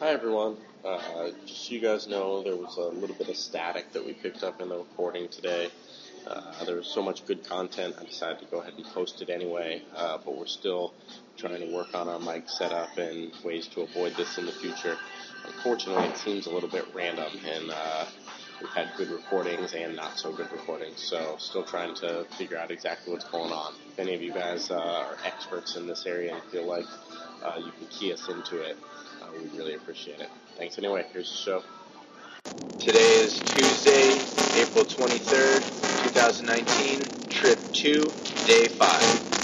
Hi everyone. Uh, just so you guys know, there was a little bit of static that we picked up in the recording today. Uh, there was so much good content, I decided to go ahead and post it anyway. Uh, but we're still trying to work on our mic setup and ways to avoid this in the future. Unfortunately, it seems a little bit random, and uh, we've had good recordings and not so good recordings. So, still trying to figure out exactly what's going on. If any of you guys uh, are experts in this area and feel like uh, you can key us into it, uh, we'd really appreciate it. Thanks anyway. Here's the show. Today is Tuesday, April 23rd, 2019, trip 2, day 5.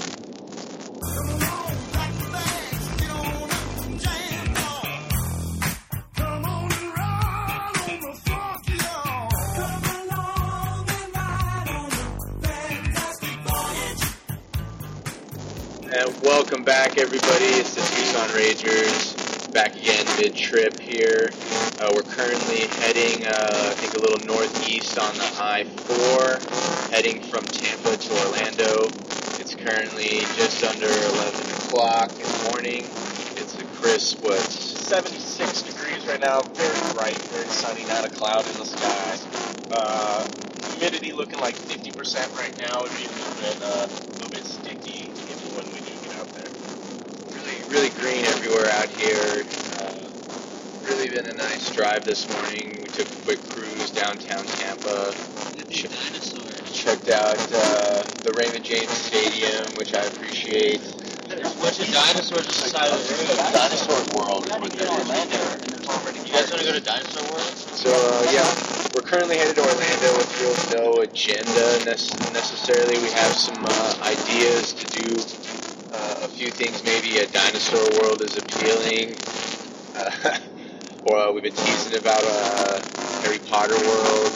And welcome back, everybody. It's the Tucson Ragers back again mid-trip here. Uh, we're currently heading, uh, I think, a little northeast on the I-4, heading from Tampa to Orlando. It's currently just under 11 o'clock in the morning. It's a crisp, what, 76 degrees right now, very bright, very sunny, not a cloud in the sky. Uh, humidity looking like 50% right now. It'd be a little bit, uh, a little bit sticky if when we do get out there. Really, really green everywhere out here. Uh, really been a nice drive this morning. We took a quick cruise downtown Tampa. Ch- checked out uh, the Raymond James Stadium, which I appreciate. There's a bunch of dinosaurs on the side of the road. Dinosaur World is what that is. You guys want to go to Dinosaur World? So uh, yeah, we're currently headed to Orlando with real no agenda necessarily. We have some uh, ideas to do a few things. Maybe a dinosaur world is appealing. Uh, or uh, we've been teasing about uh, Harry Potter world.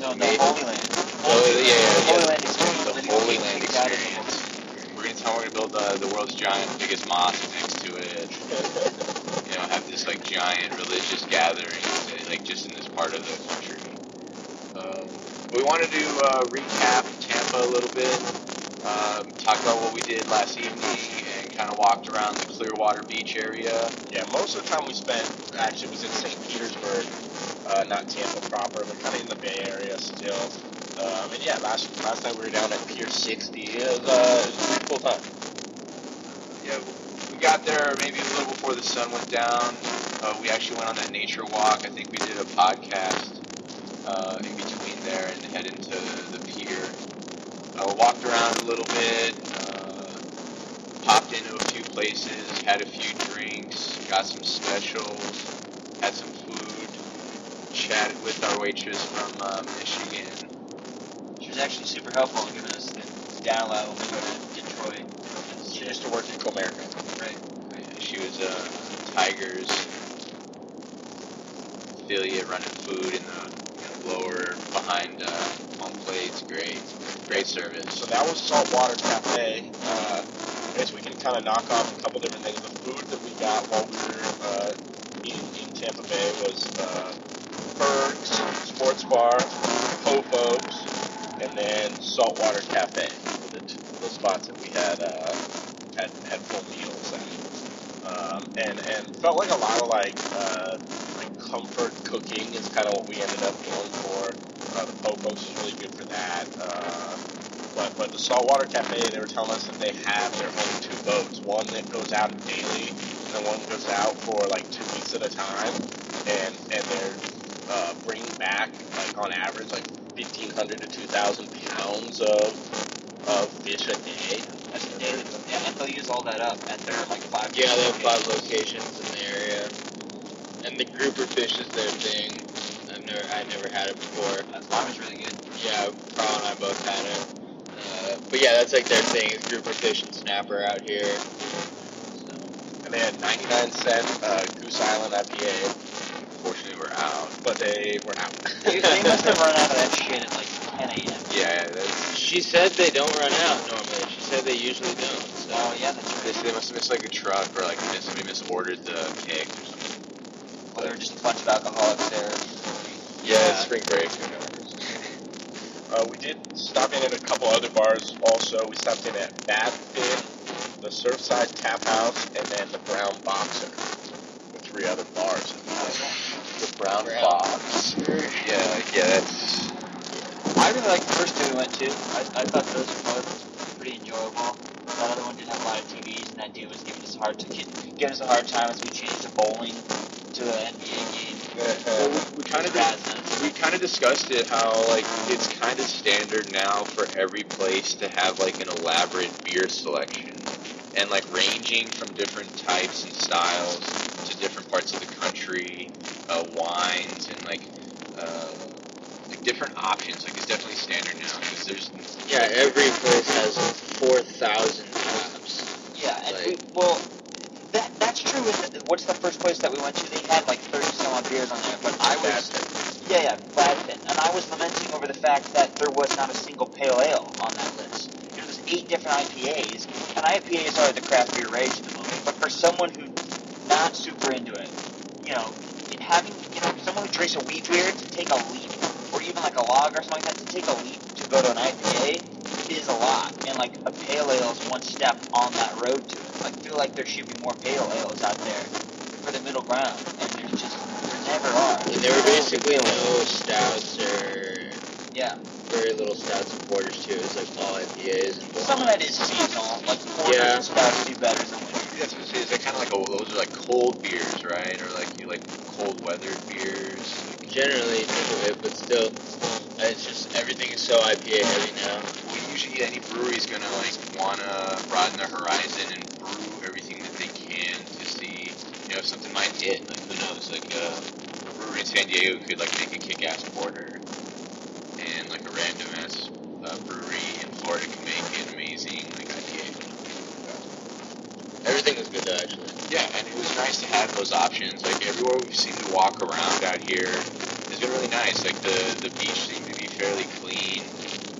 No, no, Maybe. Holy Land. Oh yeah, yeah, yeah. Holy Land experience. The Holy Land experience. We're gonna tell we're gonna build uh, the world's giant, biggest mosque next to it. You know, have this like giant religious gathering, like just in this part of the country. Um, we wanted to uh, recap Tampa a little bit, um, talk about what we did last evening, kind of walked around the Clearwater Beach area. Yeah, most of the time we spent actually was in St. Petersburg, uh, not Tampa proper, but kind of in the Bay Area still. Um, and yeah, last last night we were down at Pier 60. It was, uh, it was a pretty cool time. Yeah, we got there maybe a little before the sun went down. Uh, we actually went on that nature walk. I think we did a podcast uh, in between there and head into the pier. Uh, walked around a little bit, uh, popped into a few places, had a few drinks, got some specials, had some food, chatted with our waitress from uh, Michigan. She was actually super helpful in giving us the down low when we go to Detroit. She used to work at Comerica. Right. She was a Tigers affiliate running food in the lower behind uh, home plates. Great, great service. So that was Saltwater Cafe. Uh, I guess we can kind of knock off a couple different things. The food that we got while we were uh, in, in Tampa Bay was uh, Berg's Sports Bar, Pofo's, and then Saltwater Cafe. The, two, the spots that we had uh, had had full meals at. Um, and and felt like a lot of like uh, comfort cooking is kind of what we ended up going for. Uh, the Pofo's is really good for that. Uh, but but the saltwater cafe, they were telling us that they have their own two boats. One that goes out daily, and then one goes out for like two weeks at a time. And and they're uh, bringing back like on average like fifteen hundred to two thousand pounds of of fish a day. That's the daily. Yeah, and they'll use all that up at their like five. Yeah, they have five locations. locations in the area, and the grouper fish is their thing. I've never, I've never had it before. That's mine was really good. Yeah, Carl and I both had it. But yeah, that's like their thing is grouper fish and snapper out here. So, And they had ninety nine cent uh, Goose Island IPA, unfortunately, we're out. but they were out. They, they must have run out of that shit at like 10 a.m. Yeah, that's, she said they don't run out normally. She said they usually don't. So. Oh yeah, that's They, right. they must have missed like a truck or like miss, somebody misordered the cake or something. Well, there were just a bunch of alcoholics there. Yeah, it's spring break. Who knows? Uh, we did stop in at a couple other bars also. We stopped in at Bad Fit, the Surfside Tap House, and then the Brown Boxer, which three other bars. The Brown Brown. Fox. Yeah, yeah, that's. I really liked the first two we went to. I, I thought those were both pretty enjoyable. That other one didn't have a lot of TVs, and that dude was giving us a hard to giving us a hard time as we changed to bowling to an NBA game. Well, we, we kind of sense. We kind of discussed it how like it's kind of standard now for every place to have like an elaborate beer selection and like ranging from different types and styles to different parts of the country uh, wines and like uh, like different options like it's definitely standard now because there's Yeah, every place has 4,000 taps. Yeah, and Like- we, well, that that's true. With the, what's the first place that we went to? They had like thirty some odd beers on there, but I was yeah yeah Gladden, and I was lamenting over the fact that there was not a single pale ale on that list. There was eight different IPAs, and IPAs are the craft beer rage at the moment. But for someone who's not super into it, you know, having you know someone who drinks a wheat beer to take a leap, or even like a lager or something like that, to take a leap to go to an IPA is a lot, and like a pale ale is one step on that road to it. I feel like there should be more pale ales out there for the middle ground, and never are. And there were basically no stouts or Yeah, very little stouts and porters too. It was like all IPAs and some of that is seasonal. Like porters Yeah. and stouts do better than winter. that's what I'm saying. Is that kind of like a, those are like cold beers, right? Or like you like cold weathered beers? Generally think of it, but still, it's just everything is so IPA heavy now. Well, usually any brewery's gonna like wanna broaden their horizon and brew everything that they can to see, you know, something might hit. Like who knows? Like uh, a brewery in San Diego could like make a kick-ass porter, and like a random ass uh, brewery in Florida can make an amazing like IPA. Everything was good though, actually. Yeah, and it was nice to have those options. Like everywhere we've seemed to walk around out here has been really nice. Like the the beach seemed to be fairly clean.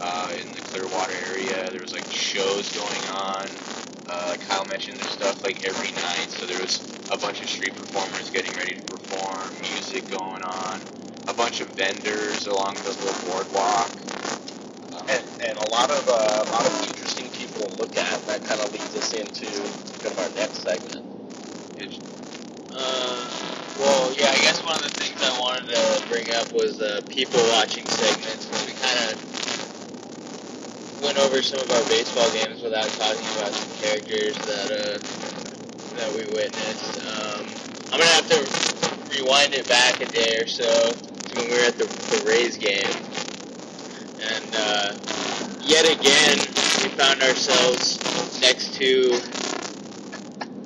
Uh, in the Clearwater area, there was like shows going on. Uh, Kyle mentioned, there's stuff like every night. So there was a bunch of street performers getting ready to perform, music going on, a bunch of vendors along the little boardwalk. Um, and, and a lot of uh, a lot of interesting people to look at. That kind of leads us into kind of our next segment. Uh, well, yeah, I guess one of the things I wanted to bring up was the people watching segments. 'cause we kind of went over some of our baseball games without talking about some characters that uh, that we witnessed. Um, I'm gonna have to rewind it back a day or so to when we were at the, the Rays game, and uh, yet again we found ourselves next to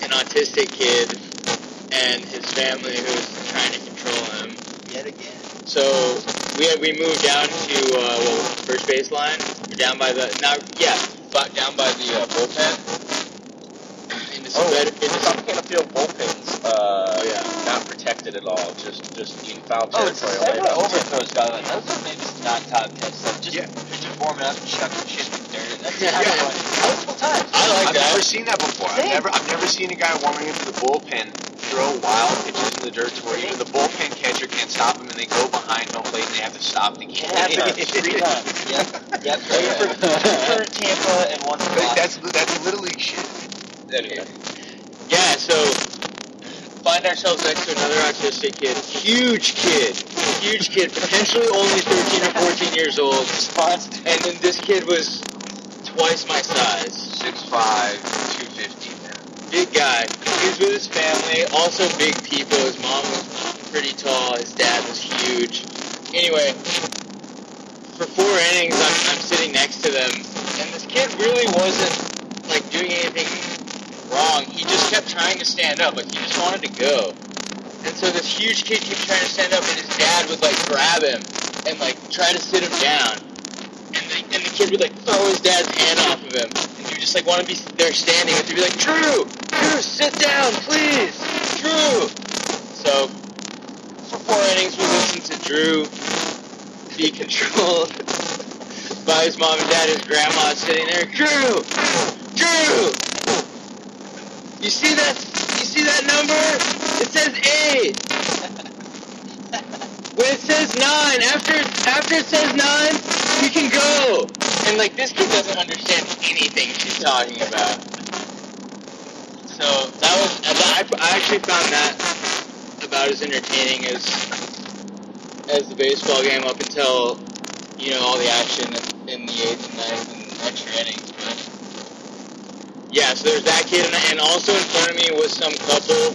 an autistic kid and his family who was trying to control him. Yet again. So we had, we moved down to uh, well, first baseline. We're down by the now yeah, but down by the uh, bullpen. Into some Oh, better, into some, some kind of field bullpens, uh, yeah. not protected at all, just just in foul Oh, it's territory. several overthrows, the way. Those are maybe not top ten stuff. Just, Yeah. just warming up and chucking shit in the dirt. That's Yeah. yeah. multiple times. I like that. I've never seen that before. I've never, I've never seen a guy warming up to the bullpen throw wild pitches in the dirt to where even the bullpen catcher can't stop him, and they go behind home plate and they have to stop the game. Happens three times. Yep. Yep. For, two for Tampa and one for that's that's little league shit. Anyway, yeah. So find ourselves next to another autistic kid, huge kid, huge kid, potentially only 13 or 14 years old, and then this kid was twice my size. Six five, two fifty. big guy. He was with his family, also big people. His mom was pretty tall. His dad was huge. Anyway, for four innings, I'm, I'm sitting next to them, and this kid really wasn't like doing anything wrong. He just kept trying to stand up, like he just wanted to go. And so this huge kid kept trying to stand up, and his dad would like grab him and like try to sit him down. And the, and the kid would like throw his dad's hand off of him, and he would just like want to be there standing, and he'd be like, Drew, Drew, sit down, please, Drew. So for four innings, we listened to Drew be controlled by his mom and dad. His grandma sitting there, Drew, Drew. You see that? You see that number? It says eight. When it says nine, after after it says nine, we can go. And like this kid doesn't understand anything she's talking about. So that was I, I actually found that about as entertaining as as the baseball game up until you know all the action in the eighth and ninth and extra innings. But yeah, so there's that kid, and, also in front of me was some couple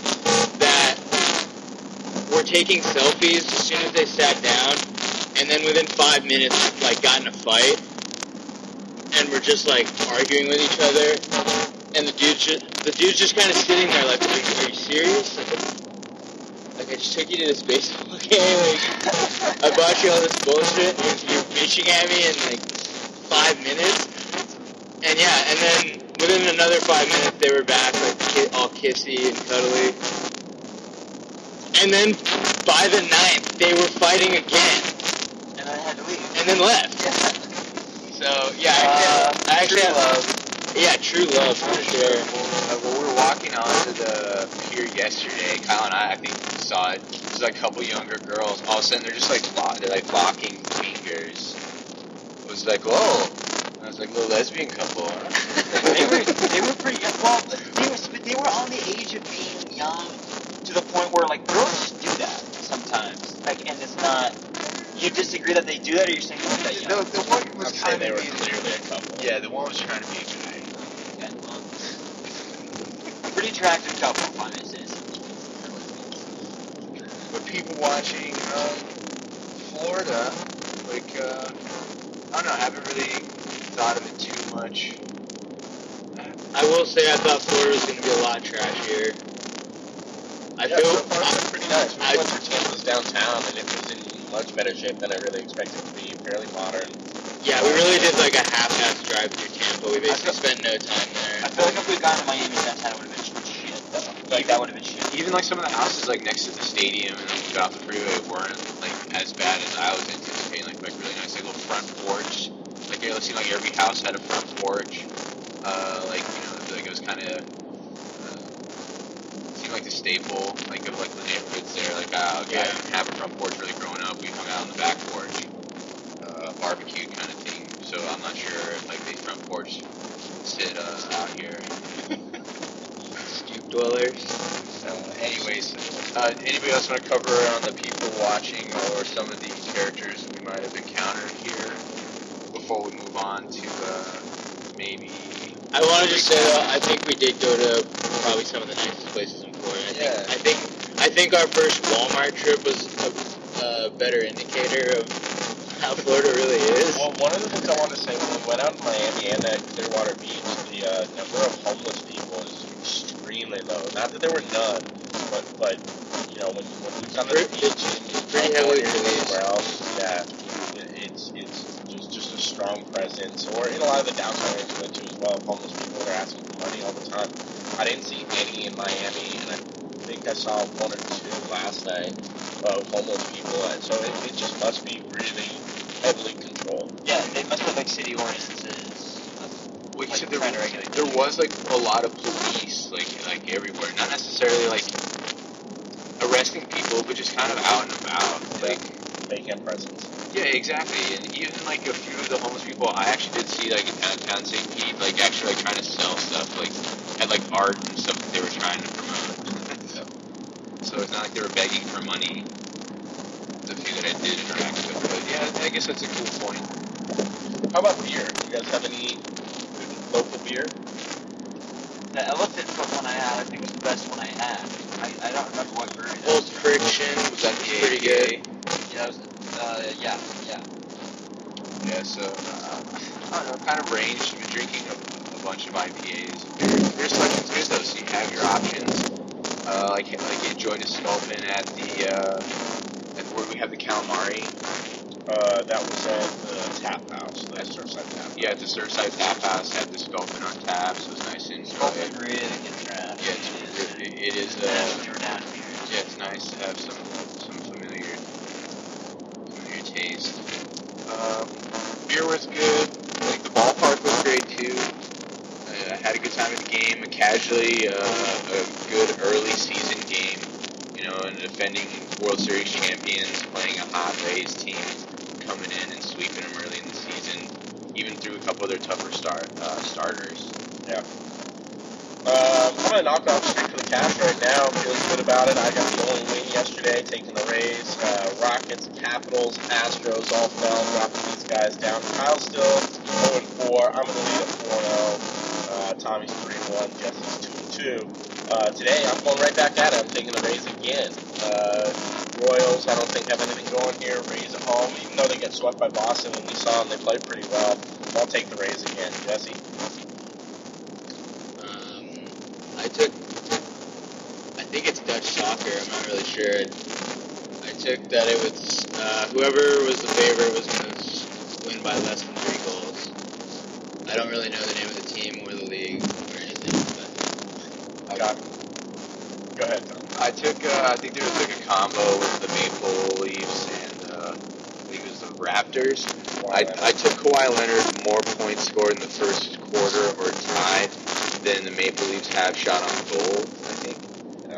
that were taking selfies as soon as they sat down, and then within five minutes, like got in a fight, and were just like arguing with each other. And the dude, just, the dude's just kind of sitting there, like, are you, serious? Like, I just took you to this baseball game. Like, I bought you all this bullshit. And you're bitching at me in like five minutes. And yeah, and then within another five minutes, they were back, like all kissy and cuddly. And then by the ninth, they were fighting again, And I had to leave. and then left. So yeah, Uh, I actually, true actually yeah, true love for sure. Uh, when we were walking onto the pier yesterday, Kyle and I, I think saw it. There's like a couple younger girls. All of a sudden, they're just like they're like locking fingers. It was like, whoa. And I was like, little lesbian couple. Huh? they were they were pretty young. Well, they were but they were on the age of being young to the point where like girls do that sometimes. Like, and it's not. You disagree that they do that, or you're saying they're that young? No, the one I'm was trying they to were be. clearly a couple. Yeah, the one was trying to be a guy. Okay, well, pretty attractive couple, if I may say so. But people watching um, Florida, like, uh, I don't know, I haven't really thought of it too much. I will say I thought Florida was going to be a lot trashier. I yeah, feel so far it's pretty nice. We I- went through Tampa's downtown, and it was in much better shape than I really expected it to be. Fairly modern. yeah, we really did like a half-ass drive through Tampa. We basically spent no time there. I feel like if we'd gone to Miami downtown, it would have been shit, though. Like, that would have been shit. Even like some of the houses like next to the stadium and then we got off the freeway weren't like as bad as I was anticipating. Like like really nice, like little front porch. Like it seemed like every house had a front porch. Uh, like you know, like it was kind of uh, seemed like the staple like of like the neighborhoods there. Like uh, okay, I didn't have a front porch really growing up. We hung out on the back porch, uh, barbecue kind of thing. So I'm not sure if like the front porch sit uh, out here. Stoop dwellers. So, anyways, uh, anybody else want to cover on the people watching or some of the characters we might have encountered here before we move on to uh, maybe? I want to just say though, I think we did go to probably some of the nicest places in Florida. I think, Yeah. I think, I think our first Walmart trip was a, a better indicator of how Florida really is. Well, one of the things I wanted to say when we went out in Miami and at Clearwater Beach, the uh, number of homeless people is extremely low. Not that there were none, but but you know when, when we come to the beach in, in pretty heavily California or policed. somewhere else, yeah, it, it's it's just just a strong presence. Or in a lot of the downtown areas we went to as well, homeless people are asking for money all the time. I didn't see any in Miami, and I think I saw one or two last night of homeless people. And so it, it just must be really heavily controlled. Yeah, they must have, like, city ordinances. Uh, well, you Like, said there, to regulate there was like a lot of police, like like everywhere. Not necessarily like arresting people, but just kind of out and about. Like Making a presence. yeah, exactly. And even like a few of the homeless people, I actually did see like in downtown St. Pete, like actually like trying to sell stuff, like had like art and stuff that they were trying to promote. so, so it's not like they were begging for money. The few that I did interact with, but yeah, I guess that's a cool point. How about beer? Do you guys have any local beer? The elephant foot one I had, I think was the best one I had. I, I don't remember what brewery that Old was. friction Was that the pretty good. Yeah, was, uh, yeah, yeah. Yeah, so uh, I don't know, kind of range. I've been drinking a, a bunch of IPAs. Your selection's good though, so you have your options. Uh, like like enjoyed a sculpin at the uh, at where we have the calamari. Uh, that was at the Tap House, the Surfside Tap. Yeah, at the Surfside Tap House had the sculpin on tap, so it's nice and Sculpin really good draft. Yeah, it's, it, it is. Uh, when we were down here. yeah, it's nice to have some Um, beer was good. The ballpark was great too. Uh, I had a good time at the game. Casually, uh, a good early season game. You know, and defending World Series champions, playing a hot Rays team, coming in and sweeping them early in the season, even through a couple of their tougher start uh, starters. Um, I'm gonna knock off straight for the cash right now. Feeling good about it. I got the only win yesterday taking the Rays. Uh, Rockets, Capitals, Astros all fell, dropping these guys down. Kyle's still 0-4. I'm in the lead at 4 0. Uh, Tommy's 3-1. Jesse's 2-2. Uh, today, I'm going right back at it. I'm taking the Rays again. Uh, Royals, I don't think have anything going here. Rays at home, even though they get swept by Boston, and we saw them, they played pretty well. I'll take the Rays again. Jesse? I took, I think it's Dutch soccer. I'm not really sure. I took that it was uh, whoever was the favorite was going to win by less than three goals. I don't really know the name of the team or the league or anything, but Got Go ahead, Tom. I took, uh, I think there was like a combo with the Maple Leafs and uh, I think it was the Raptors. I, I took Kawhi Leonard more points scored in the first quarter or tied than the Maple Leafs have shot on goal. I think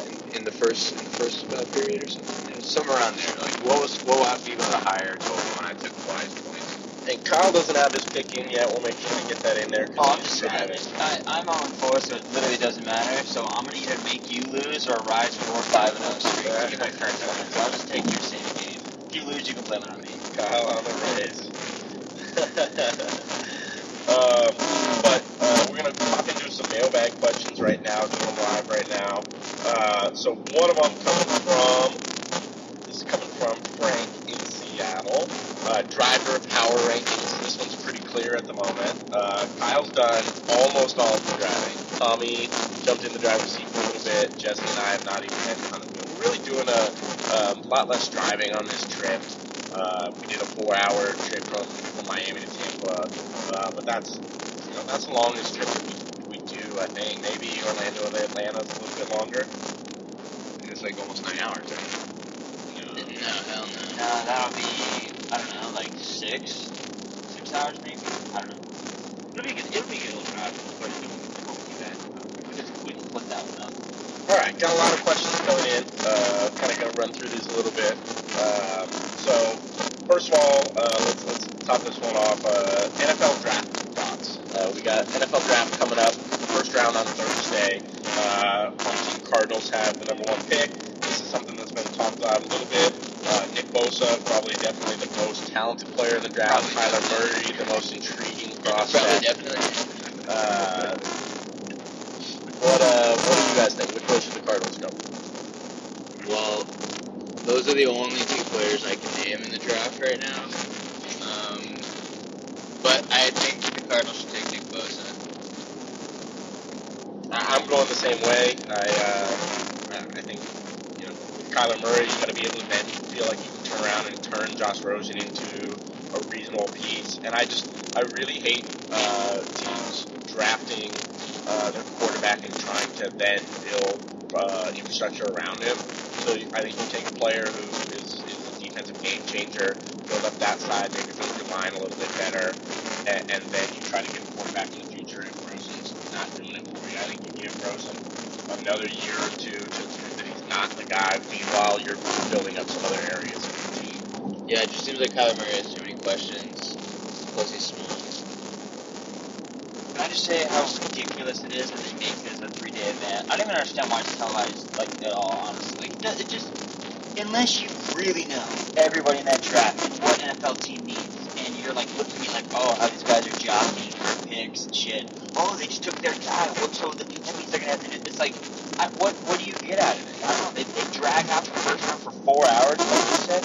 in, in the first in the first uh, period or something. It somewhere around there. Like what was what would be the higher total when I took Kawhi's points? And Kyle doesn't have his pick in yet. We'll make sure to get that in there. Oh, I'm he's just gonna. I, I'm on four, so it literally doesn't matter. So I'm gonna either make you lose or rise four, five, and oh streak to get my current points. I'll just take your same game. If you lose, you can blame it on me. Kyle on the Rays. um, but uh, we're gonna pop into some mailbag questions right now. Doing live right now. Uh, so one of them coming from this is coming from Frank in Seattle. Uh, driver power rankings. This one's pretty clear at the moment. Uh, Kyle's done almost all of the driving. Tommy jumped in the driver's seat for a little bit. Jesse and I have not even had do. We're really doing a um, lot less driving on this trip. Uh, we did a four-hour trip from, from Miami to Tampa, uh, but that's you know that's the longest trip that we. I think maybe Orlando to Atlanta is a little bit longer. It's like almost nine hours. Right? no, hell no. No, that'll be I don't know, like six, six hours maybe. I don't know. It'll be good. It'll be good. It'll drive, but it won't be bad. We just we can put that one up. All right, got a lot of questions coming in. Uh, kind of going to run through these a little bit. Um, so, first of all, uh, let's let's top this one off. Uh, NFL draft thoughts. Uh, we got NFL draft coming up. First round on Thursday. Uh, home team Cardinals have the number one pick. This is something that's been talked about a little bit. Uh, Nick Bosa, probably definitely the most talented player in the draft. Kyler Murray, the most intriguing Probably prospect. definitely. Uh, what uh, what do you guys think? Which way should the Cardinals go? Well, those are the only two players I can name in the draft right now. Um, but I think the Cardinals should take Nick Bosa. I- Going the same way. I uh, I think you know Kyler Murray, you got to be able to then feel like you can turn around and turn Josh Rosen into a reasonable piece. And I just I really hate uh, teams drafting uh, their quarterback and trying to then build uh, infrastructure around him. So I think you take a player who is, is a defensive game changer, build up that side, build your line a little bit better, and, and then you try to get a quarterback in the future if Rosen's not doing it for you. I think you give Rosen another year or two to prove that he's not the guy. Meanwhile, you're building up some other areas of your team. Yeah, it just seems like Kyler Murray has too many questions. Plus he's small. Can I just say how ridiculous it is that they make this a three day event? I don't even understand why it's televised like at all, honestly. It does- It just, unless you really know everybody in that draft and what NFL team needs, and you're like looking at like, oh, how these guys are jockeying for picks and shit. Oh, they just took their guy. What so that that means they're gonna have to do? It's like, I, what what do you get out of it? I don't know. They, they drag out the first round for four hours. Like you said,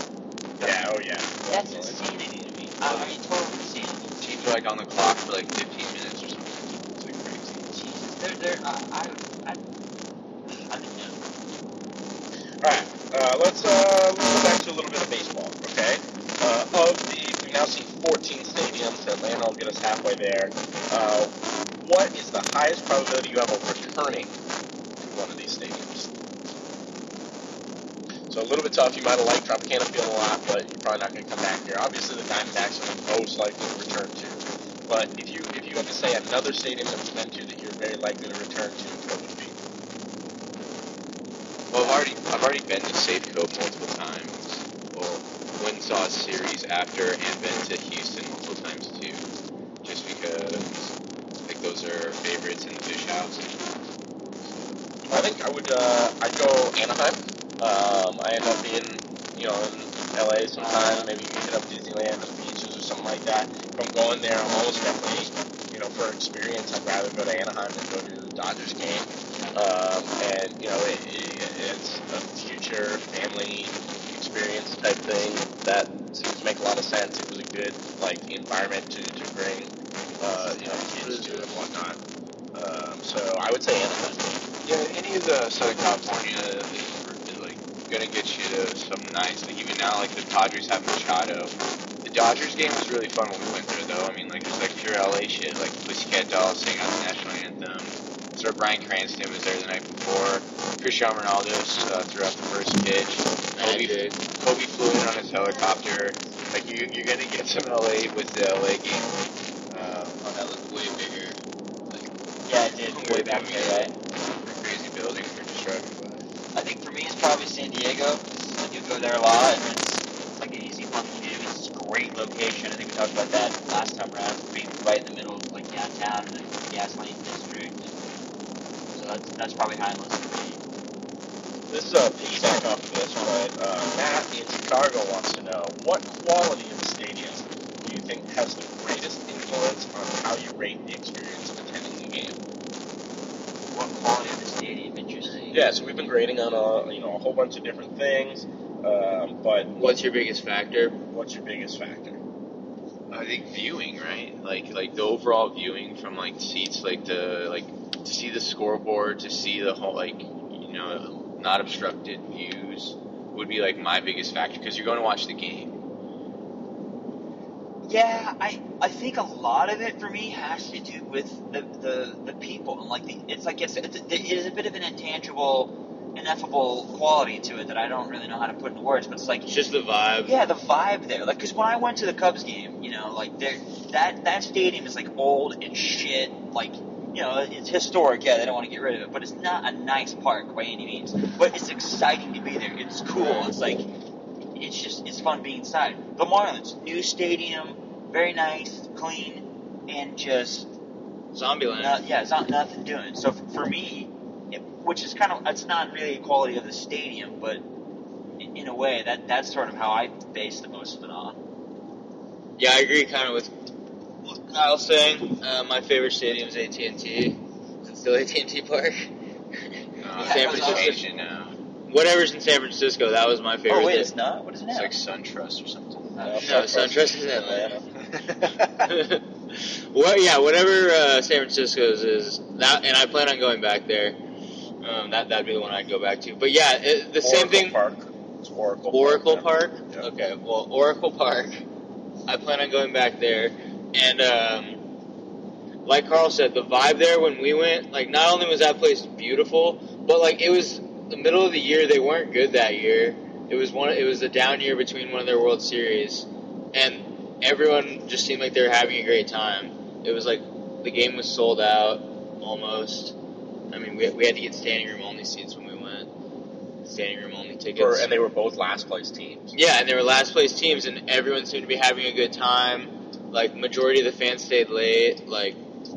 Yeah, oh yeah. that's insanity to me. I, mean, total insanity. Teams are like on the clock for like 15 minutes or something. It's like crazy. Jesus, they're they're I I I, I don't know. All right, uh, let's uh, let's go back to a little bit of baseball, okay? Uh, of the, we now see 14 stadiums. Atlanta will get us halfway there. Uh, what is the highest probability you have of returning to one of these stadiums? So a little bit tough. You might have liked Tropicana Field a lot, but you're probably not going to come back here. Obviously, the Diamondbacks are the most likely to return to. But if you if you had to say another stadium that we've been to that you're very likely to return to, what would be? Well, I've already I've already been to Safeco multiple times. Well, went and saw a series after and been to Houston like those favorites in the fish house. I think I would uh, I'd go Anaheim. Um, I end up being, you know, in LA sometimes. Maybe hit up Disneyland or the beaches or something like that. If I'm going there, I'm almost definitely, you know, for experience, I'd rather go to Anaheim than go to the Dodgers game. Um, and you know, it, it, it's a future family experience type thing that seems to make a lot of sense. It was a good like environment to, to bring, uh, you know, kids to and whatnot. Um, so I would say Anaheim. Yeah, any of the Southern California is like gonna get you to some nice. Like even now, like the Padres have Machado. The Dodgers game was really fun when we went there, though. I mean, like it's like pure LA shit. Like Pussycat Dolls sang out the national anthem. Sir Bryan Cranston was there the night before. Cristiano Ronaldo uh, threw out the first pitch. Kobe. Kobe flew in on his helicopter. Like you, you're gonna get some LA with the LA game. Um, Oh, that looked way bigger. Yeah, it Way back right? the crazy buildings we're just driving by. I think for me it's probably San Diego. I do go there a lot, and it's, it's like an easy, fun community. It's a great location. I think we talked about that last time around, being right in the middle of like downtown and the Gaslamp district. And so that's, that's probably high on the list for me. This is a piggyback off of this, but uh, Matt in Chicago wants to know what quality of the stadium do you think has the greatest influence on how you rate the experience of attending the game? What quality of the stadium interests you? Yeah, so we've been grading on a you know a whole bunch of different things, um, but What's your biggest factor? what's your biggest factor? I think viewing, right? Like like the overall viewing from like seats, like the like to see the scoreboard, to see the whole like you know not obstructed views would be like my biggest factor because you're going to watch the game. Yeah, I I think a lot of it for me has to do with the the, the people and like the it's like it's, it's it is a bit of an intangible, ineffable quality to it that I don't really know how to put into words. But it's like It's just the vibe. yeah, the vibe there. Like, cause when I went to the Cubs game, you know, like there that that stadium is like old and shit. Like, you know, it's historic. Yeah, they don't want to get rid of it, but it's not a nice park by any means. But it's exciting to be there. It's cool. It's like it's just it's fun being inside. The Marlins, new stadium, very nice, clean, and just Zombieland. no, yeah, it's not nothing doing. So f- for me, it, which is kind of it's not really a quality of the stadium, but in, in a way that that's sort of how I base the most of it on. Yeah, I agree kind of with what Kyle's saying. Uh, my favorite stadium is AT&T. Is it still AT&T Park? Uh, San Francisco. now. Whatever's in San Francisco, that was my favorite. oh wait, thing. it's not. What is it now? It's like SunTrust or something. Uh, No, SunTrust SunTrust is in Atlanta. well, yeah, whatever uh, San Francisco's is that, and I plan on going back there. Um, that that'd be the one I'd go back to. But yeah, it, the same thing. Park. It's Oracle. Oracle Park. Park. Yeah. Okay, well, Oracle Park. I plan on going back there, and um, like Carl said, the vibe there when we went, like, not only was that place beautiful, but like it was the middle of the year. They weren't good that year. It was one. It was a down year between one of their World Series, and everyone just seemed like they were having a great time. It was like the game was sold out almost. I mean, we, we had to get standing room only seats when we went. Standing room only tickets. For, and they were both last place teams. Yeah, and they were last place teams, and everyone seemed to be having a good time. Like majority of the fans stayed late. Like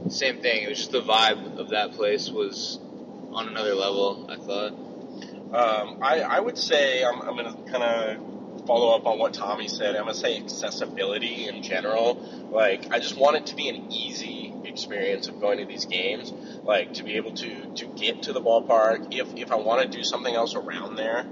same thing. It was just the vibe of that place was on another level. I thought. Um, I, I would say I'm, I'm going to kind of follow up on what Tommy said. I'm going to say accessibility in general. Like, I just want it to be an easy experience of going to these games. Like, to be able to, to get to the ballpark. If, if I want to do something else around there,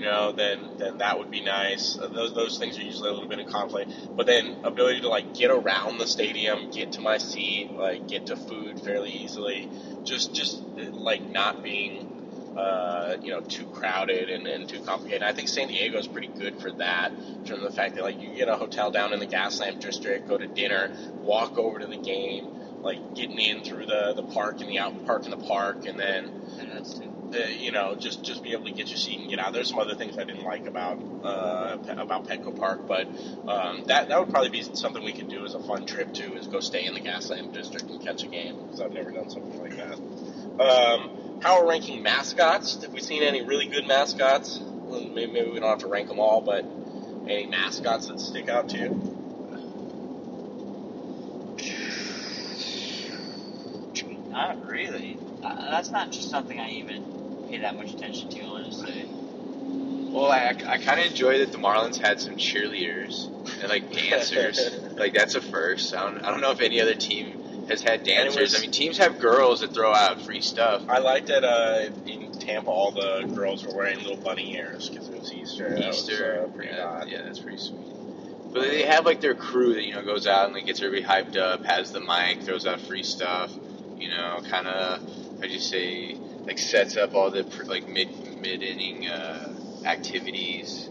you know, then then that would be nice. Those those things are usually a little bit in conflict. But then ability to like get around the stadium, get to my seat, like get to food fairly easily. Just just like not being uh, you know, too crowded and, and too complicated. I think San Diego is pretty good for that of the fact that like you get a hotel down in the Gaslamp district, go to dinner, walk over to the game, like getting in through the, the park and the out park in the park, and then Yeah, that's too. uh, you know just just be able to get your seat and get out. There's some other things I didn't like about uh, about Petco Park, but um, that that would probably be something we could do as a fun trip too. Is go stay in the Gaslamp district and catch a game because I've never done something like that. Um, power ranking mascots. Have we seen any really good mascots? Well, Maybe, maybe we don't have to rank them all, but any mascots that stick out to you? Not really. Uh, that's not just something I even pay that much attention to, honestly. Well, I, I kind of enjoy that the Marlins had some cheerleaders and like dancers. like that's a first. I don't, I don't know if any other team has had dancers. was- I mean, teams have girls that throw out free stuff. I liked that uh, in Tampa, all the girls were wearing little bunny ears because it was Easter. That was, Easter, uh, pretty yeah, hot. yeah, that's pretty sweet. But they have like their crew that you know goes out and like gets everybody hyped up, has the mic, throws out free stuff. You know, kind of how do you say like sets up all the like mid mid inning uh, activities.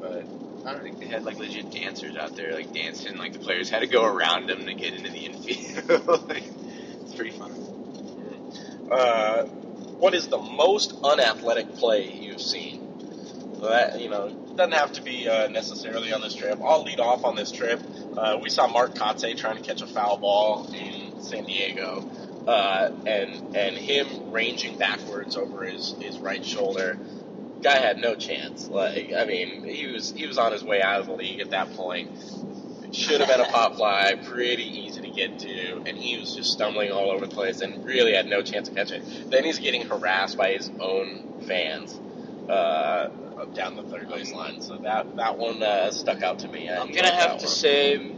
But I don't think they had like legit dancers out there like dancing. Like the players had to go around them to get into the infield. like, it's pretty fun. Uh, what is the most unathletic play you've seen? That you know doesn't have to be uh, necessarily on this trip. I'll lead off on this trip. Uh, we saw Mark Kotsay trying to catch a foul ball in San Diego, uh, and and him ranging backwards over his, his right shoulder. Guy had no chance. Like I mean, he was he was on his way out of the league at that point. Should have been a pop fly, pretty easy to get to, and he was just stumbling all over the place and really had no chance to catch it. Then he's getting harassed by his own fans uh, down the third base line. So that that one uh, stuck out to me. I I'm gonna have to one. say,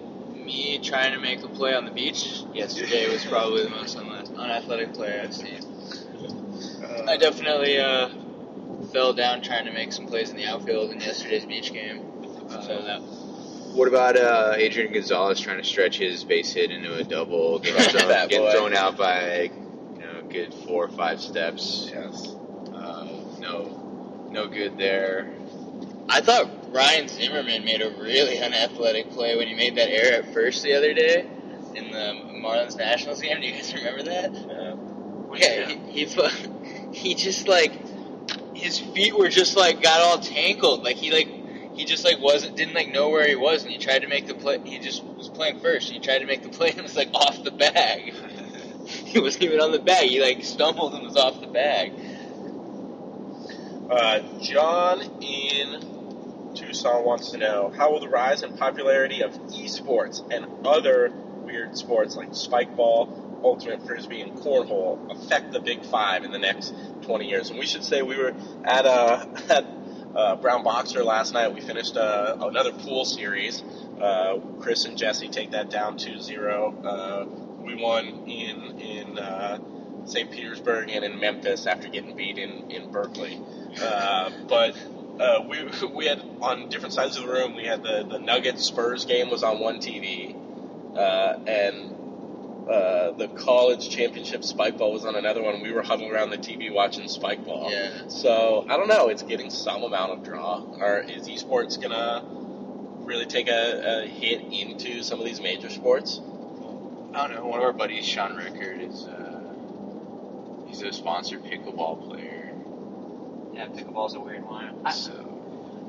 me trying to make a play on the beach yesterday was probably the most una- unathletic play I've seen. Uh, I definitely uh, fell down trying to make some plays in the outfield in yesterday's beach game. So that What about uh, Adrian Gonzalez trying to stretch his base hit into a double, getting, thrown, That getting boy. thrown out by you know a good four or five steps? yes. Uh, no, no good there. I thought Ryan Zimmerman made a really unathletic play when he made that error at first the other day in the Marlins Nationals game. Do you guys remember that? Uh, Yeah, he, he he just like his feet were just like got all tangled. Like he like he just like wasn't didn't like know where he was, and he tried to make the play. He just was playing first. And he tried to make the play and was like off the bag. he wasn't even on the bag. He like stumbled and was off the bag. Uh, John in Tucson wants to know how will the rise in popularity of esports and other weird sports like spike ball, ultimate frisbee, and cornhole affect the Big Five in the next 20 years? And we should say we were at a at uh, Brown Boxer last night. We finished uh, another pool series. Uh, Chris and Jesse take that down 2-0. Uh, we won in in uh, St. Petersburg and in Memphis after getting beat in in Berkeley. Uh, but uh, we we had on different sides of the room. We had the the Nuggets Spurs game was on one TV, uh, and uh, the college championship spike ball was on another one. We were huddled around the TV watching spike ball. Yeah. So I don't know. It's getting some amount of draw. Or is esports gonna really take a, a hit into some of these major sports? I don't know. One of our buddies, Sean Rickard, is uh, he's a sponsored pickleball player. Yeah, pickleball's a weird one. I, So,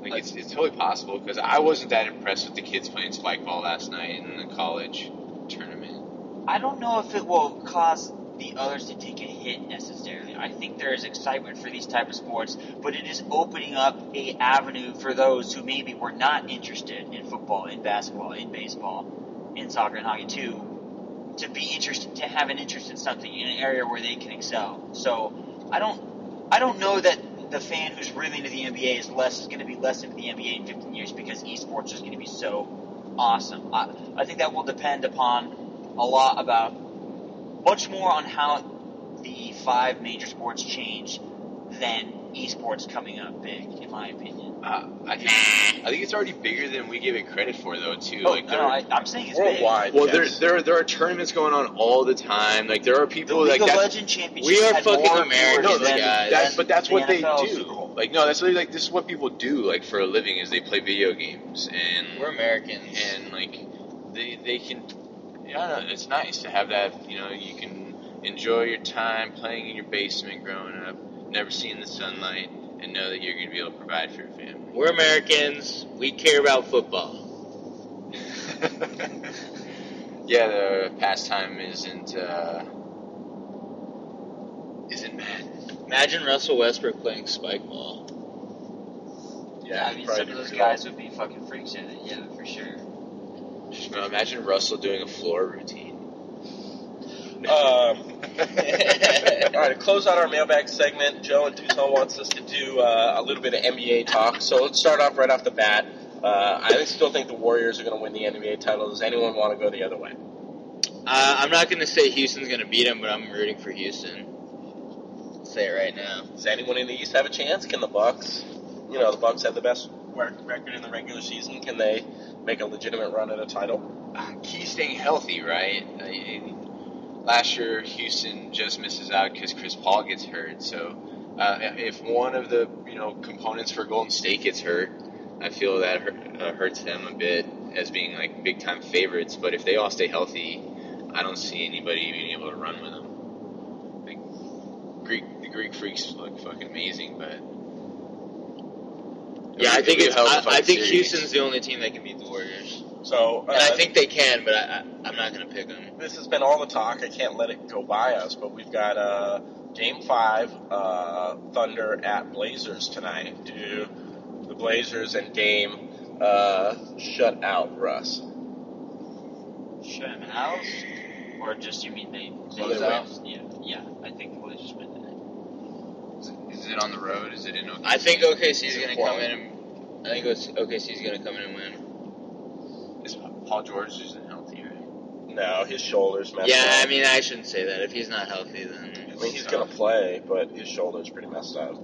like, it's, it's totally possible because I wasn't that impressed with the kids playing spike ball last night in the college tournament. I don't know if it will cause the others to take a hit necessarily. I think there is excitement for these type of sports, but it is opening up a avenue for those who maybe were not interested in football, in basketball, in baseball, in soccer and hockey too, to be interested, to have an interest in something in an area where they can excel. So I don't, I don't know that the fan who's really into the NBA is less is going to be less into the NBA in 15 years because esports is going to be so awesome. I, I think that will depend upon a lot about much more on how the five major sports change than esports coming up big, in my opinion. Uh, I think I think it's already bigger than we give it credit for, though. Too Oh, like no, no, I, I'm saying it's Worldwide. well, yes. there there there are tournaments going on all the time. Like there are big. The people League like of that. Legend Championship. We are fucking Americans, No, than- guys. that's, but that's the what they NFL do. Super Like no, that's literally like this is what people do like for a living is they play video games and We're Americans. and like they they can yeah no, it's nice to have that you know you can enjoy your time playing in your basement growing up never seeing the sunlight and know that you're going to be able to provide for your family We're Americans. We care about football. yeah the pastime isn't uh isn't mad Imagine Russell Westbrook playing spike ball. Yeah, I mean, some of those do guys would be fucking freaks in it. Yeah, for sure. just you imagine Russell doing a floor routine Um, all right, to close out our mailbag segment, Joe and Tucson wants us to do uh, a little bit of NBA talk. So let's start off right off the bat. Uh, I still think the Warriors are going to win the NBA title. Does anyone want to go the other way? Uh, I'm not going to say Houston's going to beat them, but I'm rooting for Houston. I'll say it right now. Does anyone in the East have a chance? Can the Bucks? You know, the Bucks have the best record in the regular season. Can they make a legitimate run at a title? Key staying healthy, right? Last year, Houston just misses out because Chris Paul gets hurt. So, uh, if one of the you know components for Golden State gets hurt, I feel that hurt, uh, hurts them a bit as being like big time favorites. But if they all stay healthy, I don't see anybody being able to run with them. Like Greek, the Greek freaks look fucking amazing, but Yeah, I think it's, hell of a I, I think series. Houston's the only team that can beat the Warriors, So, uh, and I think they can, but I, I, I'm not going to pick them. this has been all the talk. I can't let it go by us, but we've got uh, Game Five, uh, Thunder at Blazers tonight. Do the Blazers and Dame uh, shut out Russ? Shut him out, or just you mean they? they Close out? Yeah, yeah. I think the Blazers win tonight. is it on the road? Is it in? OKC? I think OKC's going to come in and I think OKC's going to come in and win. Is Paul George isn't healthy, right? No, his shoulders messed up. Yeah, up. I mean, I shouldn't say that. If he's not healthy, then I mean, he's gonna play, but his shoulder's pretty messed up.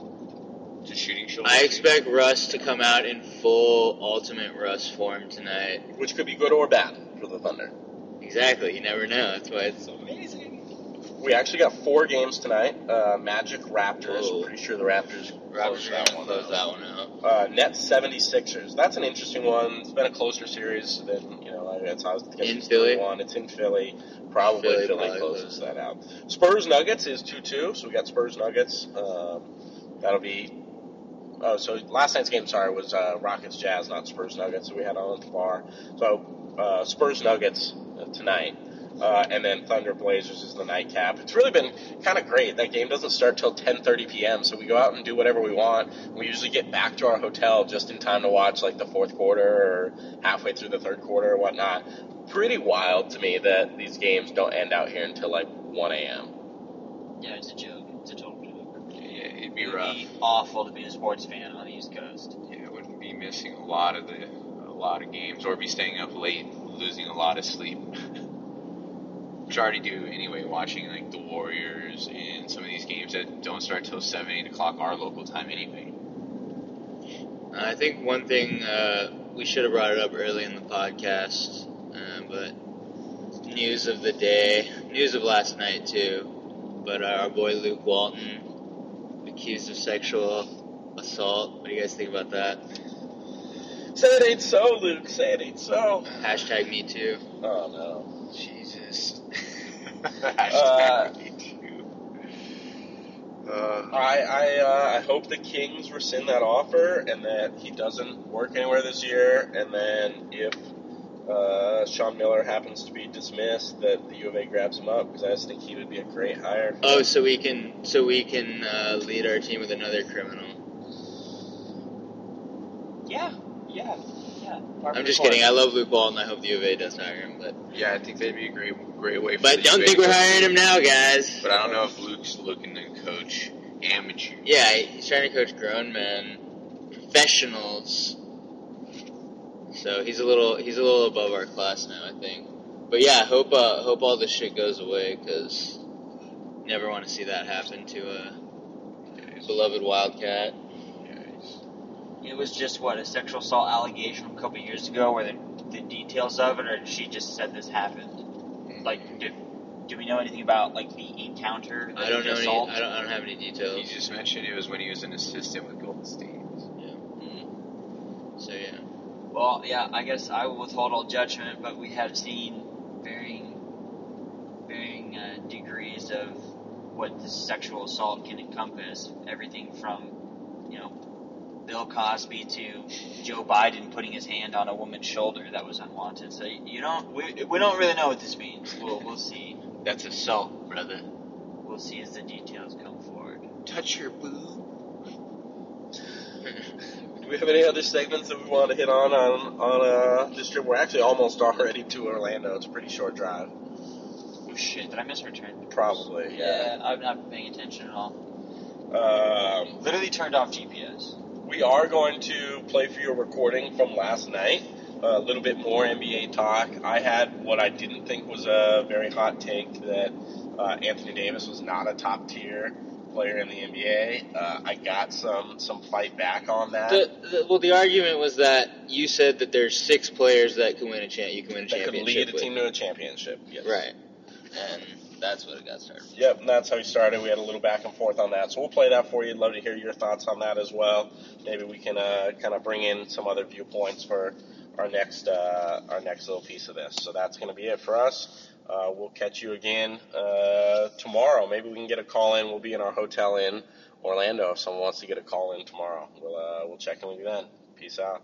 Just shooting shoulder. I expect Russ to come out in full ultimate Russ form tonight. Which could be good or bad for the Thunder. Exactly, you never know. That's why it's so amazing. We actually got four games tonight. Uh, Magic Raptors. Pretty sure the Raptors closed that one. close out. that one out. Uh, Nets 76ers. That's an interesting one. It's been a closer series than, you know, that's how I was In Philly? One. It's in Philly. Probably Philly Philly, probably closes that out. Spurs Nuggets is 2 2, so we got Spurs Nuggets. Um, that'll be. Oh, so last night's game, sorry, was uh, Rockets Jazz, not Spurs Nuggets. So we had on at the bar. So uh, Spurs Nuggets uh, tonight. Uh, and then Thunder Blazers is the nightcap. It's really been kind of great. That game doesn't start till 10:30 p.m. So we go out and do whatever we want. We usually get back to our hotel just in time to watch like the fourth quarter or halfway through the third quarter or whatnot. Pretty wild to me that these games don't end out here until like 1 a.m. Yeah, it's a joke. It's a total joke. Yeah, it'd be It'd rough. be awful to be a sports fan on the East Coast. Yeah, I would be missing a lot of the a lot of games, or be staying up late, losing a lot of sleep. Which I already do anyway, watching like the Warriors and some of these games that don't start till seven, eight o'clock our local time anyway. Uh, I think one thing uh, we should have brought it up early in the podcast, uh, but news of the day, news of last night too. But our boy Luke Walton accused of sexual assault. What do you guys think about that? Say it ain't so, Luke. Say it ain't so. Hashtag Me Too. Oh no. Jesus. Uh, me too. Uh, I I, uh, I hope the Kings rescind that offer and that he doesn't work anywhere this year. And then if uh, Sean Miller happens to be dismissed, that the U of A grabs him up because I just think he would be a great hire. Oh, so we can so we can uh, lead our team with another criminal. Yeah, yeah, yeah. I'm just kidding. I love Luke Walton. I hope the U of A does hire him, but yeah, I think that'd be a great, great way. For but the don't UVA think we're to- hiring him now, guys. But I don't know if Luke's looking to coach amateur. Yeah, he's trying to coach grown men, professionals. So he's a little he's a little above our class now, I think. But yeah, hope uh, hope all this shit goes away because never want to see that happen to a beloved Wildcat. It was just what a sexual assault allegation a couple years ago, where the, the details of it, or she just said this happened. Like, do, do we know anything about like the encounter? I don't the know any. I don't, I don't have any He details. just mentioned it was when he was an assistant with Golden State. Mm. So yeah, Well, yeah, I guess I will withhold all judgment, but we have seen varying, varying uh, degrees of what the sexual assault can encompass. Everything from, you know, Bill Cosby to Joe Biden putting his hand on a woman's shoulder that was unwanted. So you don't, we, we don't really know what this means. We'll, we'll see. that's assault, brother. We'll see as the details come forward. Touch your boob. Do we have any other segments that we want to hit on on on uh, this trip? We're actually almost already to Orlando. It's a pretty short drive. Oh shit! Did I miss her turn? Probably, yeah. I'm not paying attention at all. Um, Literally turned off GPS. We are going to play for your recording from last night. A little bit more NBA talk. I had what I didn't think was a very hot take that uh, Anthony Davis was not a top tier player in the NBA. Uh, I got some some fight back on that. The, the, well, the argument was that you said that there's six players that can win a champ. You can win a that could championship. lead a with. team to a championship. Yes. Right. And that's what it got started. Yep, and that's how we started. We had a little back and forth on that, so we'll play that for you. I'd love to hear your thoughts on that as well. Maybe we can uh, kind of bring in some other viewpoints for our next uh, our next little piece of this. So that's going to be it for us. Uh, we'll catch you again uh, tomorrow. Maybe we can get a call in. We'll be in our hotel in Orlando. If someone wants to get a call in tomorrow, we'll uh, we'll check in with you then. Peace out.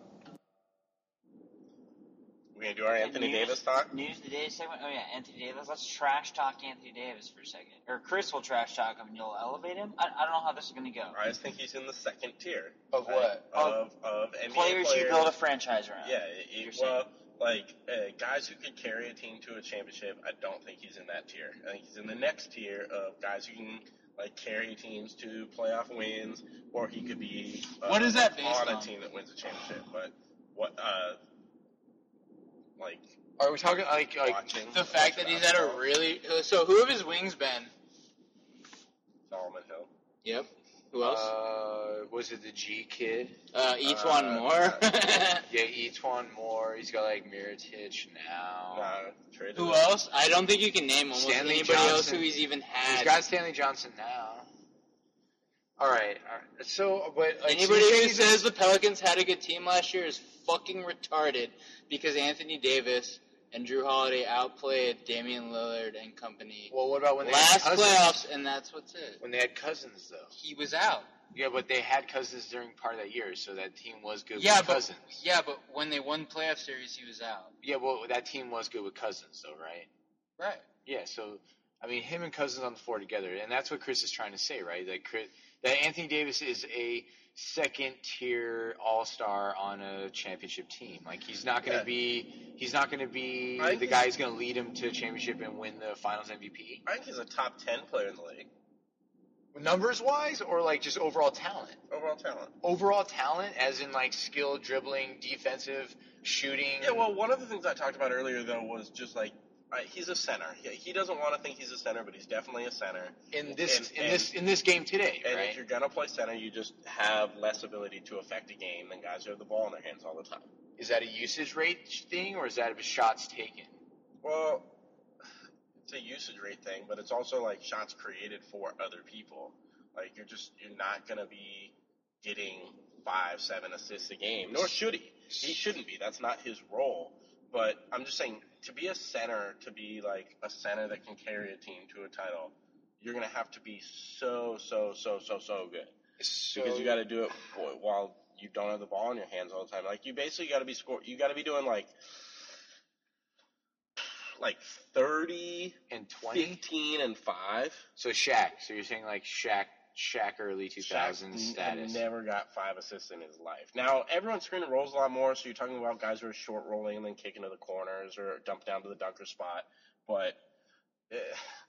We gonna do our Anthony News- Davis talk? News of the day segment. Oh yeah, Anthony Davis. Let's trash talk Anthony Davis for a second. Or Chris will trash talk him and you'll elevate him. I, I don't know how this is going to go. I just think he's in the second tier Of what? of of NBA Players, you build a franchise around. Yeah, it, You're saying. well, like uh, guys who could carry a team to a championship, I don't think he's in that tier. I think he's in the next tier of guys who can like carry teams to playoff wins, or he could be uh, What is that based on a team that wins a championship. But what, uh, like Are we talking like like watching The fact that he's at a really so who have his wings been? Solomon Hill. Yep. Who else? uh was it the G kid? Uh, each one uh, more. Yeah, E'Twaun Moore. He's got like Mirotic now. Nah, who him. else? I don't think you can name almost Stanley anybody else who he's even He's had. got Stanley Johnson now. All right, all right. So, but like, Anybody you're who says the Pelicans had a good team last year is fucking retarded because Anthony Davis and Jrue Holiday outplayed Damian Lillard and company well, what about when they last had Cousins? playoffs, and that's what's it. When they had Cousins, though. He was out. Yeah, but they had Cousins during part of that year, so that team was good Yeah, with but Cousins. yeah, but when they won playoff series, he was out. Yeah, well, that team was good with Cousins, though, right? Right. Yeah, so I mean, him and Cousins on the floor together, and that's what Chris is trying to say, right? That Chris, that Anthony Davis is a second tier All Star on a championship team. Like he's not going to Yeah. be, he's not going to be I the guy who's going to lead him to a championship and win the Finals MVP. I think he's a top ten player in the league. Numbers wise, or like just overall talent. Overall talent. Overall talent, as in like skill, dribbling, defensive, shooting. Yeah, well, one of the things I talked about earlier though was just like uh, he's a center. He, he doesn't want to think he's a center, but he's definitely a center. in this and- in and- this in this game today, And right? if you're gonna play center, you just have less ability to affect a game than guys who have the ball in their hands all the time. Is that a usage rate thing, or is that a shots taken? Well, it's a usage rate thing, but it's also like shots created for other people. Like you're just you're not gonna be getting five, seven assists a game, nor should he. He shouldn't be. That's not his role. But I'm just saying, to be a center, to be like a center that can carry a team to a title, you're gonna have to be so, so, so, so, so good. So, because you got to do it wh- while you don't have the ball in your hands all the time. Like you basically got to be score. You got to be doing like like 30, and twenty. 15, and five. So Shaq. So you're saying like Shaq, Shaq early 2000s Shaq status. never got five assists in his life. Now everyone's screen rolls a lot more, so you're talking about guys who are short rolling and then kicking to the corners or dump down to the dunker spot. But eh,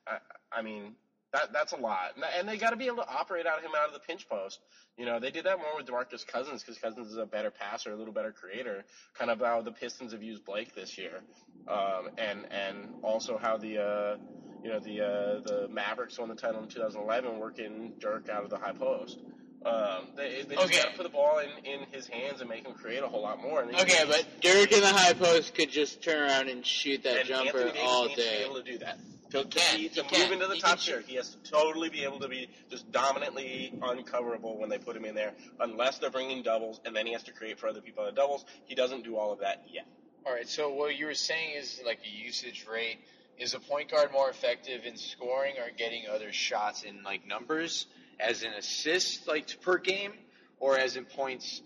I, I mean. That, that's a lot, and- they got to be able to operate out of him out of the pinch post. You know, they did that more with DeMarcus Cousins because Cousins is a better passer, a little better creator. Kind of how the Pistons have used Blake this year, um, and and also how the uh, you know the uh, the Mavericks won the title in 2011, working Dirk out of the high post. Um, they they just Okay. got to put the ball in, in his hands and make him create a whole lot more. Okay, but Dirk in the high post could just turn around and shoot that and jumper Anthony Davis all needs to be day. able to do that. To, He to move into the He top tier, he has to totally be able to be just dominantly uncoverable when they put him in there, unless they're bringing doubles, and then he has to create for other people on the doubles. He doesn't do all of that yet. All right. So what you were saying is like a usage rate. Is a point guard more effective in scoring or getting other shots in like numbers, as in assists like per game, or as in points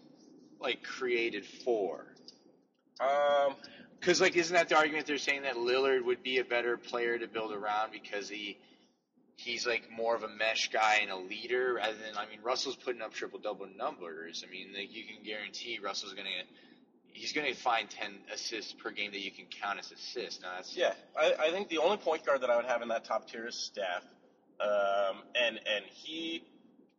like created for? Um, Because like, isn't that the argument they're saying that Lillard would be a better player to build around because he he's like more of a mesh guy and a leader rather than I mean Russell's putting up triple double numbers. I mean, like you can guarantee Russell's gonna he's going to find 10 assists per game that you can count as assists. Now that's Yeah, I, I think the only point guard that I would have in that top tier is Steph, um, and and he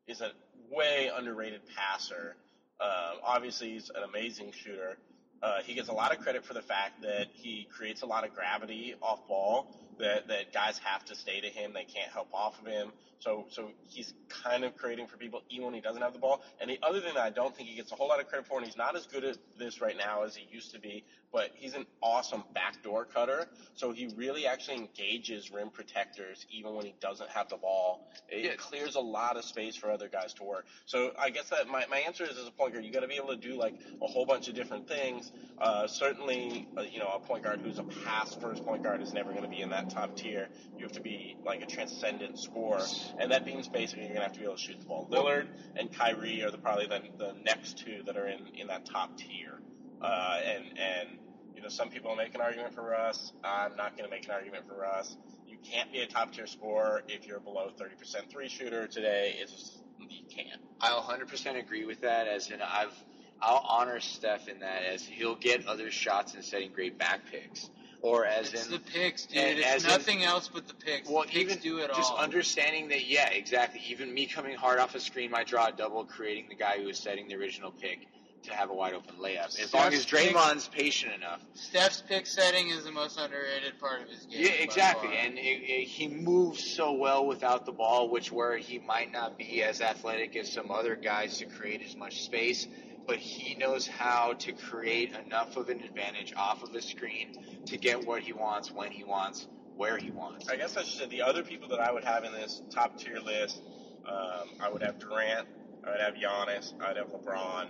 is a way underrated passer. Um, obviously, he's an amazing shooter. Uh, he gets a lot of credit for the fact that he creates a lot of gravity off ball that, that guys have to stay to him. They can't help off of him. So, so he's kind of creating for people even when he doesn't have the ball. And the other thing that I don't think he gets a whole lot of credit for, and he's not as good at this right now as he used to be, but he's an awesome backdoor cutter. So he really actually engages rim protectors even when he doesn't have the ball. It Yeah. clears a lot of space for other guys to work. So I guess that my, my answer is as a point guard, you got to be able to do like a whole bunch of different things. Uh, certainly, uh, you know, a point guard who's a pass first point guard is never going to be in that top tier. You have to be like a transcendent scorer, and that means basically you're going to have to be able to shoot the ball. Lillard and Kyrie are the probably the, the next two that are in in that top tier. Uh, and and you know, some people make an argument for Russ. I'm not going to make an argument for Russ. You can't be a top tier scorer if you're below 30% three shooter today. It's just, you can't. I'll 100% agree with that. As in, I've I'll honor Steph in that as he'll get other shots and setting great back picks, or as It's in the picks, dude. and it's as in- nothing else but the picks. well, the picks even do it just all. understanding that, yeah, exactly. Even me coming hard off a screen might draw a double, creating the guy who was setting the original pick to have a wide open layup. As long as Steph's pick- Draymond's patient enough. Steph's pick setting is the most underrated part of his game. Yeah, exactly. And it, it, he moves so well without the ball, which where he might not be as athletic as some other guys to create as much space, but he knows how to create enough of an advantage off of a screen to get what he wants when he wants, where he wants. I guess I should say the other people that I would have in this top tier list, um, I would have Durant, I would have Giannis, I would have LeBron,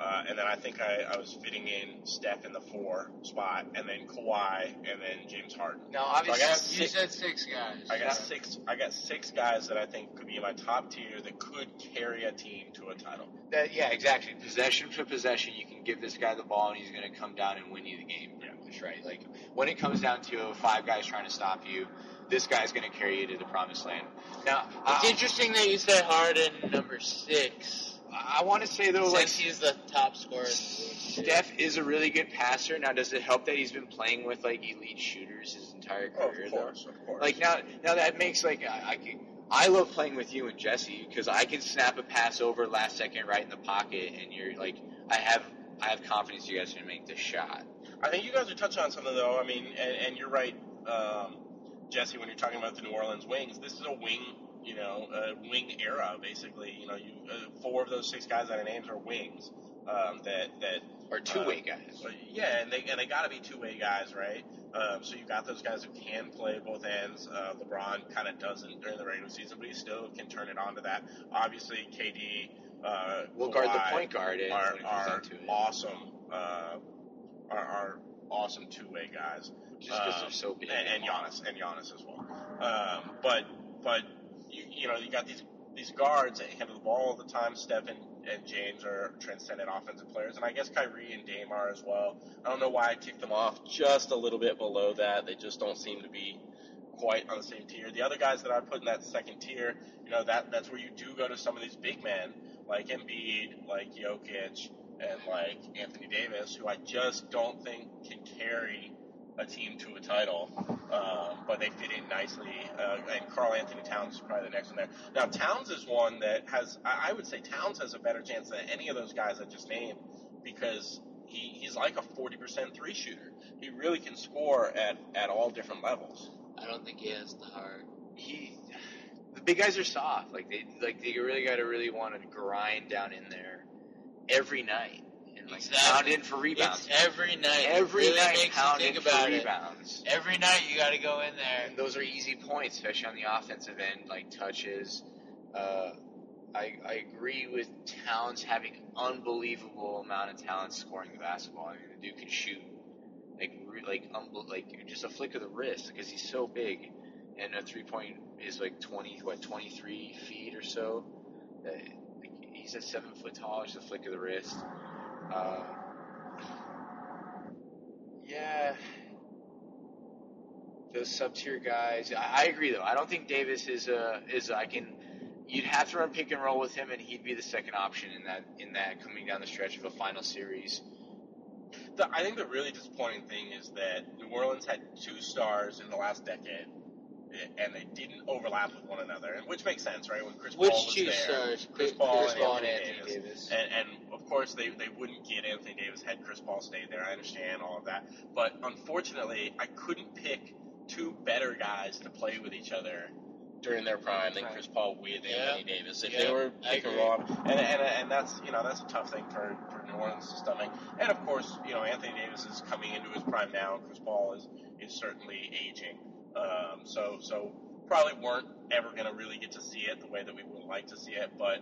uh, and then I think I, I was fitting in Steph in the four spot, and then Kawhi, and then James Harden. Now, So I obviously, got you said six guys. I got six. I got six guys that I think could be in my top tier that could carry a team to a title. that, yeah, exactly. Possession to possession, you can give this guy the ball and he's going to come down and win you the game. Yeah. That's right. Like when it comes down to five guys trying to stop you, this guy's going to carry you to the promised land. Now, It's I, interesting that you said Harden number six. I want to say though, like Since he's the top scorer. in the league. Steph is a really good passer. Now, does it help that he's been playing with like elite shooters his entire Oh, career? of though? course, of course. Like now, now that makes like I, I, can- I love playing with you and Jesse because I can snap a pass over last second right in the pocket, and you're like I have I have confidence you guys are gonna make this shot. I think you guys are touching on something though. I mean, and, and you're right, um, Jesse. When you're talking about the New Orleans Wings, this is a wing, you know, wing era basically. You know, you uh, four of those six guys that I named are wings. Um, that that Or two way guys. Uh, yeah, and they and they got to be two way guys, right? Um, so you've got those guys who can play both ends. Uh, LeBron kind of doesn't during the regular season, but he still can turn it on to that. Obviously, KD uh, We'll guard the point guard are when it comes are down to it. awesome. Uh, are, are awesome two way guys. Just because Um, they're so big. and, and Giannis and Giannis as well. Um, but but you, you know you got these these guards that handle the ball all the time. Steph and, and James are transcendent offensive players, and I guess Kyrie and Dame are as well. I don't know why I kicked them off just a little bit below that. They just don't seem to be quite on the same tier. The other guys that I put in that second tier, you know, that that's where you do go to some of these big men like Embiid, like Jokic, and like Anthony Davis, who I just don't think can carry a team to a title, um, but they fit in nicely. Uh, and Karl-Anthony Towns is probably the next one there. Now Towns is one that has, I would say Towns has a better chance than any of those guys I just named because he, he's like a 40% three shooter. He really can score at, at all different levels. I don't think he has the heart. he the big guys are soft. Like they like they really got to really want to grind down in there every night and like Exactly. pound in for rebounds. It's every night. every really night pound think in about for it. rebounds. Every night you got to go in there. And those are easy points, especially on the offensive end, like touches. Uh, I, I agree with Towns having unbelievable amount of talent scoring the basketball. I mean, the dude can shoot like re- like unbel- like just a flick of the wrist because he's so big, and a three point is like twenty what twenty three feet or so. Uh, like, he's at seven foot tall, just a flick of the wrist. Uh, yeah, those sub tier guys. I, I agree though. I don't think Davis is a is I can. You'd have to run pick and roll with him, and he'd be the second option in that in that coming down the stretch of a final series. the, I think the really disappointing thing is that New Orleans had two stars in the last decade, and they didn't overlap with one another, and which makes sense, right? When Chris Which Paul was two there, stars? Chris Chris Paul, Paul and, and Anthony, Davis. Davis. And, and course, they, they wouldn't get Anthony Davis had Chris Paul stayed there. I understand all of that, but unfortunately, I couldn't pick two better guys to play with each other during their prime than Right. Chris Paul with Yeah. Anthony Davis. If Yeah, they were pick and roll, and, and and that's you know that's a tough thing for, for New Orleans to stomach. And of course, you know Anthony Davis is coming into his prime now. Chris Paul is is certainly aging. Um, so so probably weren't ever going to really get to see it the way that we would like to see it, but.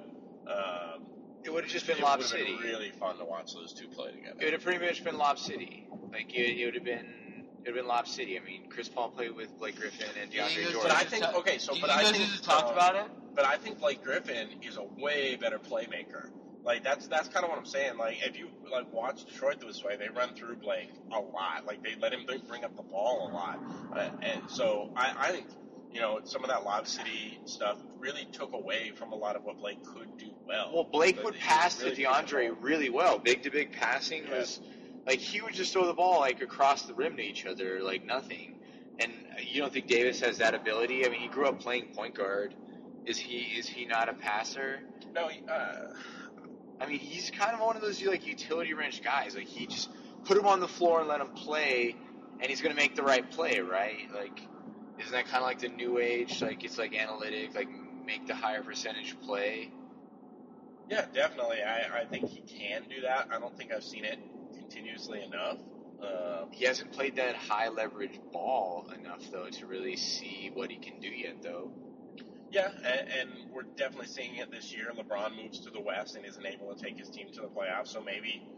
Um, It would have just been it Lob would've City. Been really fun to watch those two play together. It would have pretty much been Lob City. Like it, it would have been, it would have been Lob City. I mean, Chris Paul played with Blake Griffin and Do you think DeAndre those Jordan. But I think- okay, so- but I think, dudes talked uh, about it? But I think Blake Griffin is a way better playmaker. Like that's that's kind of what I'm saying. Like if you like watch Detroit this way, they run through Blake a lot. Like they let him bring up the ball a lot, uh, and so I, I think you know some of that Lob City stuff really took away from a lot of what Blake could do well. Well, Blake would pass really to DeAndre really well. Big to big passing Yeah. was like he would just throw the ball like across the rim to each other like nothing. And you don't think Davis has that ability? I mean, he grew up playing point guard. Is he is he not a passer? No, he, uh, I mean, he's kind of one of those like utility wrench guys. Like he just put him on the floor and let him play, and he's gonna make the right play, right? Like, isn't that kind of like the new age? Like it's like analytic, like make the higher percentage play. yeah, definitely. I, I think he can do that. I don't think I've seen it continuously enough. Um, He hasn't played that high leverage ball enough though to really see what he can do yet, though. Yeah, and, and we're definitely seeing it this year. LeBron moves to the West and isn't able to take his team to the playoffs. So maybe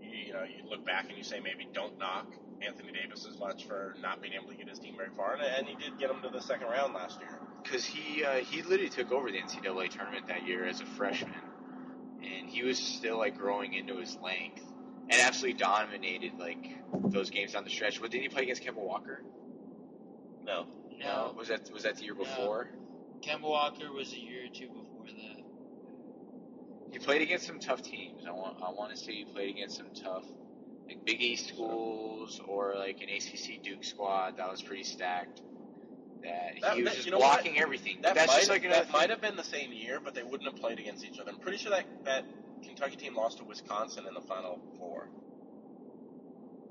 you know you look back and you say maybe don't knock Anthony Davis as much for not being able to get his team very far, and, and he did get him to the second round last year. Because he uh, he literally took over the NCAA tournament that year as a freshman, and he was still like growing into his length and absolutely dominated like those games down the stretch. But didn't he play against Kemba Walker? No, No. Was that was that the year No. before? Kemba Walker was a year or two before that. He played against some tough teams. I want I want to say he played against some tough like Big East schools or like an ACC Duke squad that was pretty stacked. That, That- he was that- just you know blocking everything. that That's might just like another that might have been the same year, but they wouldn't have played against each other. I'm pretty sure that that Kentucky team lost to Wisconsin in the Final Four.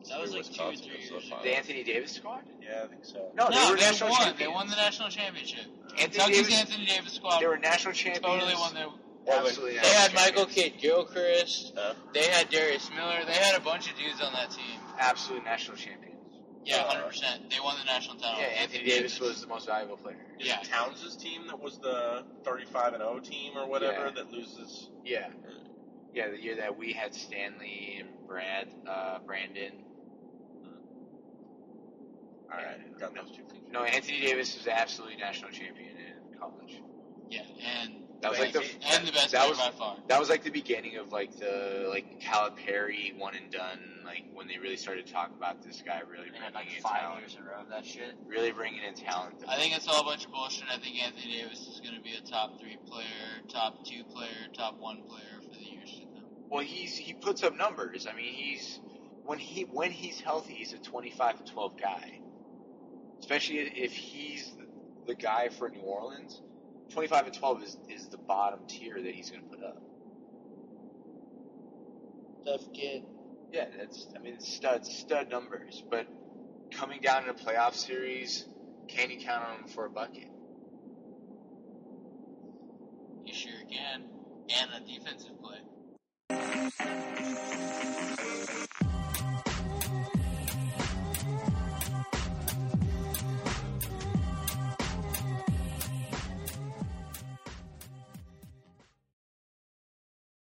That was like two or three was the years the Anthony Davis squad. Yeah, I think so. No, they no, were they national won. champions. They won the national championship. Anthony Kentucky's Davis- Anthony Davis squad They were national champions. totally won their. Absolutely. They had Michael champions. Kidd Gilchrist. Uh, They had Darius Miller. They had a bunch of dudes on that team. Absolute national champions. Yeah, Uh, hundred percent. They won the national title. Yeah, Anthony Davis was the most valuable player. is Yeah. it Towns' team that was the 35 and 0 team or whatever Yeah. that loses? Yeah. Yeah, the year that we had Stanley and Brad, uh, Brandon. All right, got those two confused. No, Anthony Davis was absolutely national champion in college. Yeah, and That was like the and the best that was by far. that was like the beginning of like the like Calipari one and done. Like when they really started to talk about this guy really They bringing like in five talent, years in a row of that shit. really bringing in talent. I think it's all a bunch of bullshit. I think Anthony Davis is going to be a top three player, top two player, top one player for the years to come. Well, he's he puts up numbers. I mean, he's when he when he's healthy, he's a twenty five to twelve guy. Especially if he's the guy for New Orleans. Twenty five and twelve is is the bottom tier that he's going to put up. Tough kid. Yeah, that's I mean it's stud stud numbers. But coming down in a playoff series, can you count on him for a bucket? You sure can. And a defensive play.